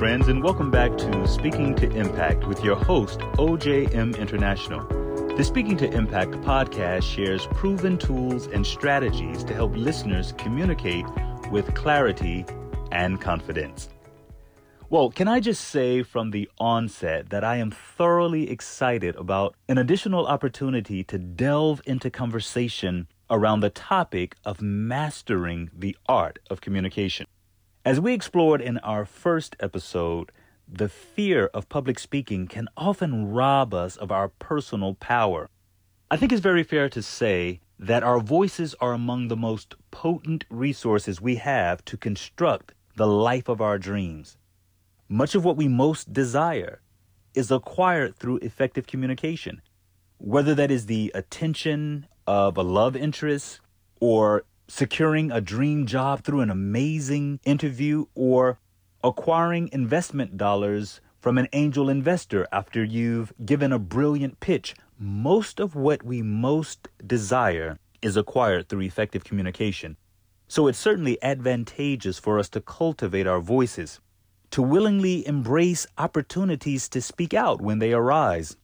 friends, and welcome back to Speaking to Impact with your host, OJM International. The Speaking to Impact podcast shares proven tools and strategies to help listeners communicate with clarity and confidence. Well, can I just say from the onset that I am thoroughly excited about an additional opportunity to delve into conversation around the topic of mastering the art of communication. As we explored in our first episode, the fear of public speaking can often rob us of our personal power. I think it's very fair to say that our voices are among the most potent resources we have to construct the life of our dreams. Much of what we most desire is acquired through effective communication, whether that is the attention of a love interest or securing a dream job through an amazing interview, or acquiring investment dollars from an angel investor after you've given a brilliant pitch. Most of what we most desire is acquired through effective communication. So it's certainly advantageous for us to cultivate our voices, to willingly embrace opportunities to speak out when they arise,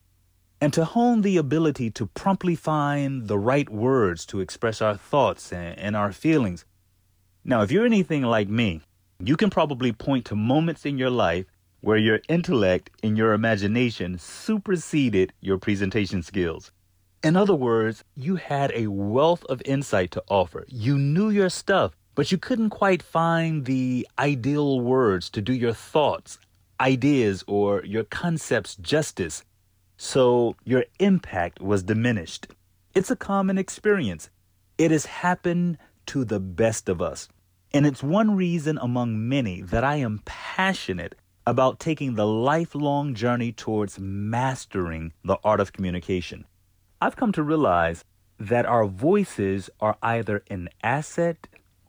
and to hone the ability to promptly find the right words to express our thoughts and, our feelings. Now, if you're anything like me, you can probably point to moments in your life where your intellect and your imagination superseded your presentation skills. In other words, you had a wealth of insight to offer. You knew your stuff, but you couldn't quite find the ideal words to do your thoughts, ideas, or your concepts justice so your impact was diminished. It's a common experience. It has happened to the best of us. And it's one reason among many that I am passionate about taking the lifelong journey towards mastering the art of communication. I've come to realize that our voices are either an asset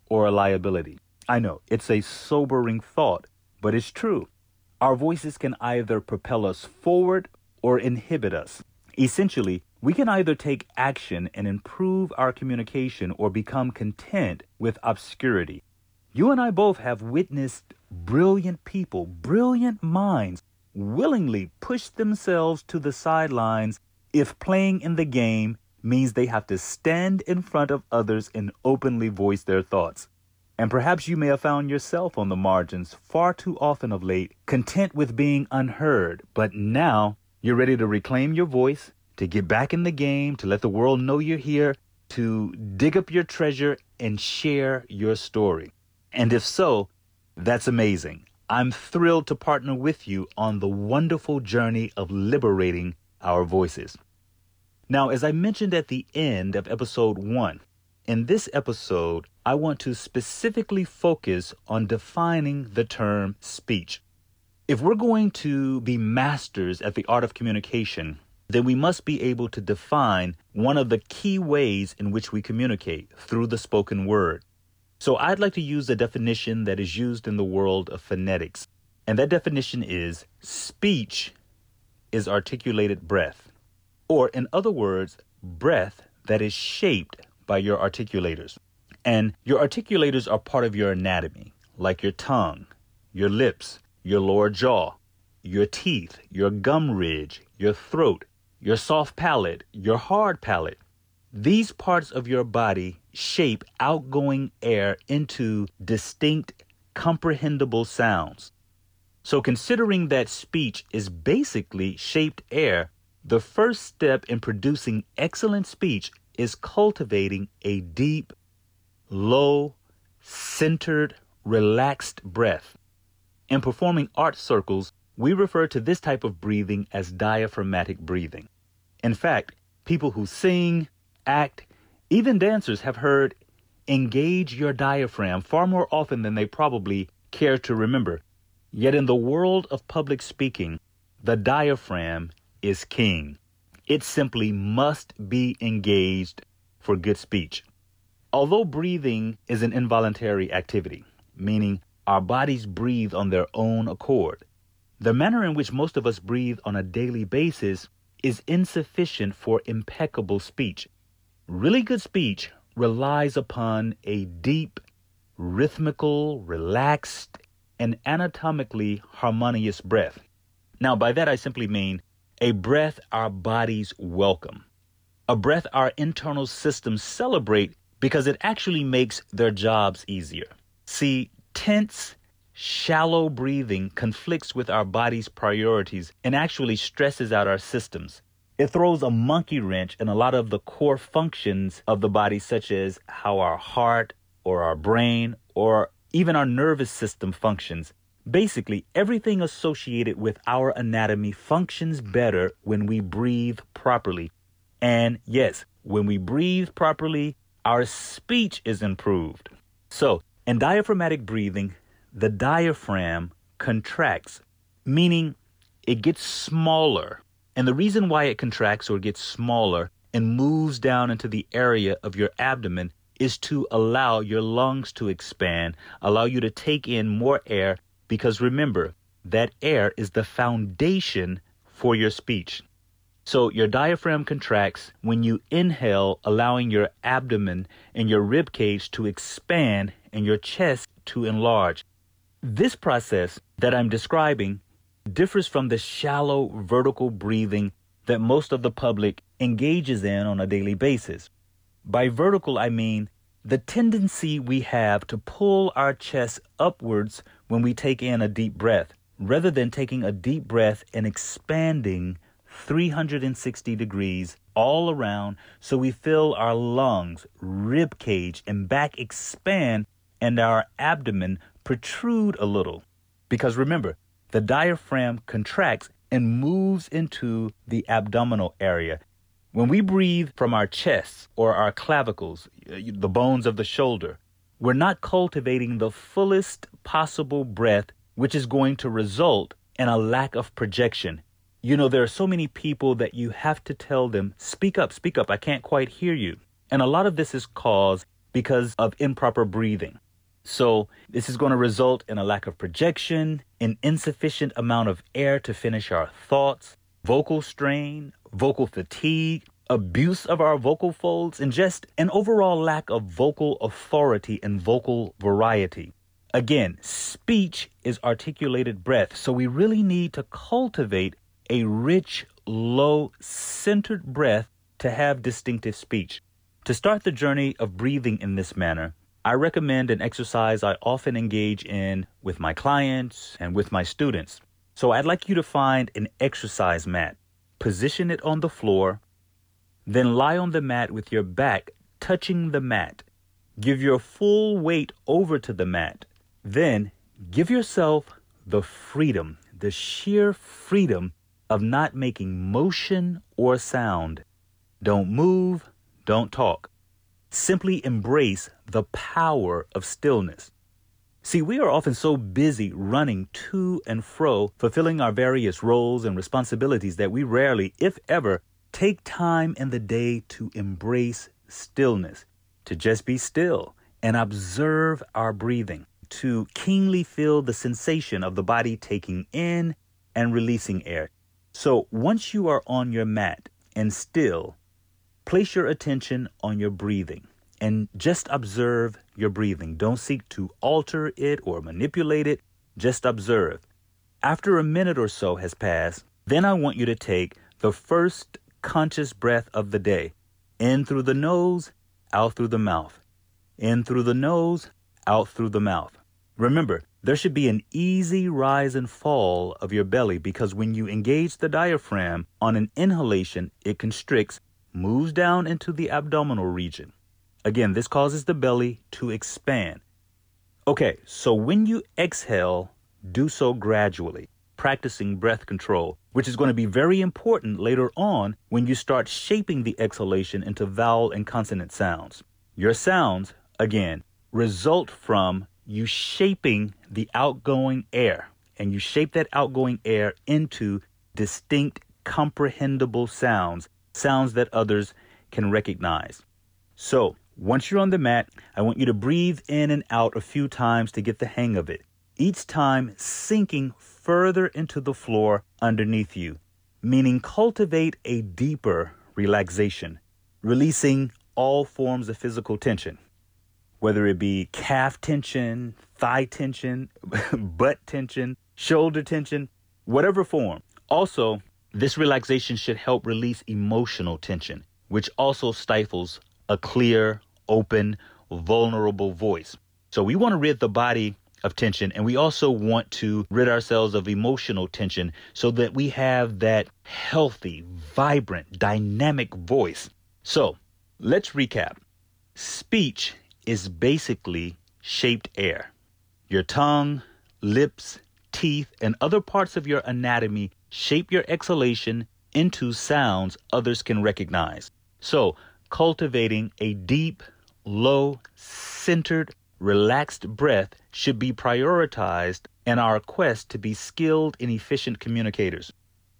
or a liability. I know it's a sobering thought, but it's true. Our voices can either propel us forward or inhibit us. Essentially, we can either take action and improve our communication or become content with obscurity. You and I both have witnessed brilliant people, brilliant minds, willingly push themselves to the sidelines if playing in the game means they have to stand in front of others and openly voice their thoughts. And perhaps you may have found yourself on the margins far too often of late, content with being unheard, but now you're ready to reclaim your voice, to get back in the game, to let the world know you're here, to dig up your treasure and share your story. And if so, that's amazing. I'm thrilled to partner with you on the wonderful journey of liberating our voices. Now, as I mentioned at the end of episode one, in this episode, I want to specifically focus on defining the term speech. If we're going to be masters at the art of communication, then we must be able to define one of the key ways in which we communicate through the spoken word. So I'd like to use a definition that is used in the world of phonetics. And that definition is speech is articulated breath. Or, in other words, breath that is shaped by your articulators. And your articulators are part of your anatomy, like your tongue, your lips, your lower jaw, your teeth, your gum ridge, your throat, your soft palate, your hard palate. These parts of your body shape outgoing air into distinct, comprehensible sounds. So, considering that speech is basically shaped air, the first step in producing excellent speech is cultivating a deep, low, centered, relaxed breath. In performing art circles, we refer to this type of breathing as diaphragmatic breathing. In fact, people who sing, act, even dancers have heard engage your diaphragm far more often than they probably care to remember. Yet in the world of public speaking, the diaphragm is king. It simply must be engaged for good speech. Although breathing is an involuntary activity, meaning our bodies breathe on their own accord. The manner in which most of us breathe on a daily basis is insufficient for impeccable speech. Really good speech relies upon a deep, rhythmical, relaxed, and anatomically harmonious breath. Now, by that I simply mean a breath our bodies welcome, a breath our internal systems celebrate because it actually makes their jobs easier. See, tense, shallow breathing conflicts with our body's priorities and actually stresses out our systems. It throws a monkey wrench in a lot of the core functions of the body, such as how our heart or our brain or even our nervous system functions. Basically, everything associated with our anatomy functions better when we breathe properly. And yes, when we breathe properly, our speech is improved. So, in diaphragmatic breathing, the diaphragm contracts, meaning it gets smaller. And the reason why it contracts or gets smaller and moves down into the area of your abdomen is to allow your lungs to expand, allow you to take in more air, because remember, that air is the foundation for your speech. So your diaphragm contracts when you inhale, allowing your abdomen and your rib cage to expand and your chest to enlarge. This process that I'm describing differs from the shallow vertical breathing that most of the public engages in on a daily basis. By vertical, I mean the tendency we have to pull our chest upwards when we take in a deep breath, rather than taking a deep breath and expanding 360 degrees all around so we feel our lungs, rib cage, and back expand and our abdomen protrude a little. Because remember, the diaphragm contracts and moves into the abdominal area. When we breathe from our chests or our clavicles, uh, the bones of the shoulder, we're not cultivating the fullest possible breath, which is going to result in a lack of projection. You know, there are so many people that you have to tell them, speak up, speak up, I can't quite hear you. And a lot of this is caused because of improper breathing. So this is going to result in a lack of projection, an insufficient amount of air to finish our thoughts, vocal strain, vocal fatigue, abuse of our vocal folds, and just an overall lack of vocal authority and vocal variety. Again, speech is articulated breath, so we really need to cultivate a rich, low, centered breath to have distinctive speech. To start the journey of breathing in this manner, I recommend an exercise I often engage in with my clients and with my students. So I'd like you to find an exercise mat, position it on the floor, then lie on the mat with your back touching the mat. Give your full weight over to the mat. Then give yourself the freedom, the sheer freedom of not making motion or sound. Don't move, don't talk. Simply embrace the power of stillness. See, we are often so busy running to and fro, fulfilling our various roles and responsibilities that we rarely, if ever, take time in the day to embrace stillness, to just be still and observe our breathing, to keenly feel the sensation of the body taking in and releasing air. So once you are on your mat and still, Place your attention on your breathing and just observe your breathing. Don't seek to alter it or manipulate it. Just observe. After a minute or so has passed, then I want you to take the first conscious breath of the day in through the nose, out through the mouth. In through the nose, out through the mouth. Remember, there should be an easy rise and fall of your belly because when you engage the diaphragm on an inhalation, it constricts moves down into the abdominal region. Again, this causes the belly to expand. Okay, so when you exhale, do so gradually, practicing breath control, which is going to be very important later on when you start shaping the exhalation into vowel and consonant sounds. Your sounds, again, result from you shaping the outgoing air, and you shape that outgoing air into distinct, comprehensible sounds sounds that others can recognize. So, once you're on the mat, I want you to breathe in and out a few times to get the hang of it, each time sinking further into the floor underneath you, meaning cultivate a deeper relaxation, releasing all forms of physical tension, whether it be calf tension, thigh tension, butt tension, shoulder tension, whatever form. Also, this relaxation should help release emotional tension, which also stifles a clear, open, vulnerable voice. So we want to rid the body of tension and we also want to rid ourselves of emotional tension so that we have that healthy, vibrant, dynamic voice. So let's recap. Speech is basically shaped air. Your tongue, lips, teeth, and other parts of your anatomy shape your exhalation into sounds others can recognize. So, cultivating a deep, low, centered, relaxed breath should be prioritized in our quest to be skilled and efficient communicators.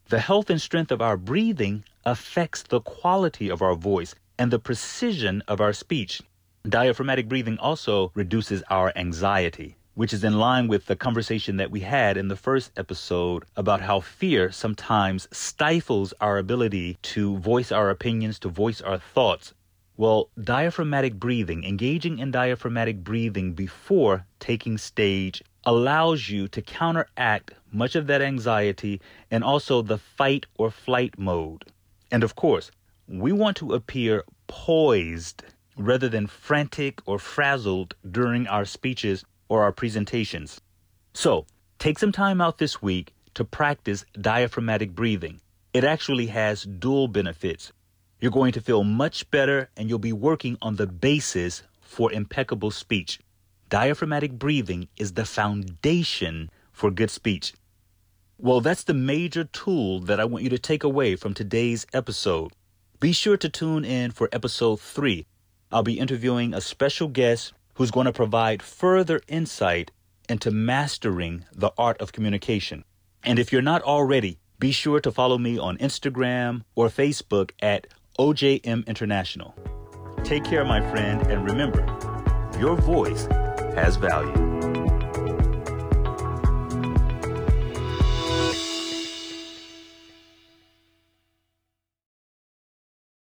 The health and strength of our breathing affects the quality of our voice and the precision of our speech. Diaphragmatic breathing also reduces our anxiety, which is in line with the conversation that we had in the first episode about how fear sometimes stifles our ability to voice our opinions, to voice our thoughts. Well, diaphragmatic breathing, engaging in diaphragmatic breathing before taking stage, allows you to counteract much of that anxiety and also the fight or flight mode. And of course, we want to appear poised rather than frantic or frazzled during our speeches or our presentations. So, take some time out this week to practice diaphragmatic breathing. It actually has dual benefits. You're going to feel much better and you'll be working on the basis for impeccable speech. Diaphragmatic breathing is the foundation for good speech. Well, that's the major tool that I want you to take away from today's episode. Be sure to tune in for episode three. I'll be interviewing a special guest who's going to provide further insight into mastering the art of communication. And if you're not already, be sure to follow me on Instagram or Facebook at OJM International. Take care, my friend, and remember, your voice has value.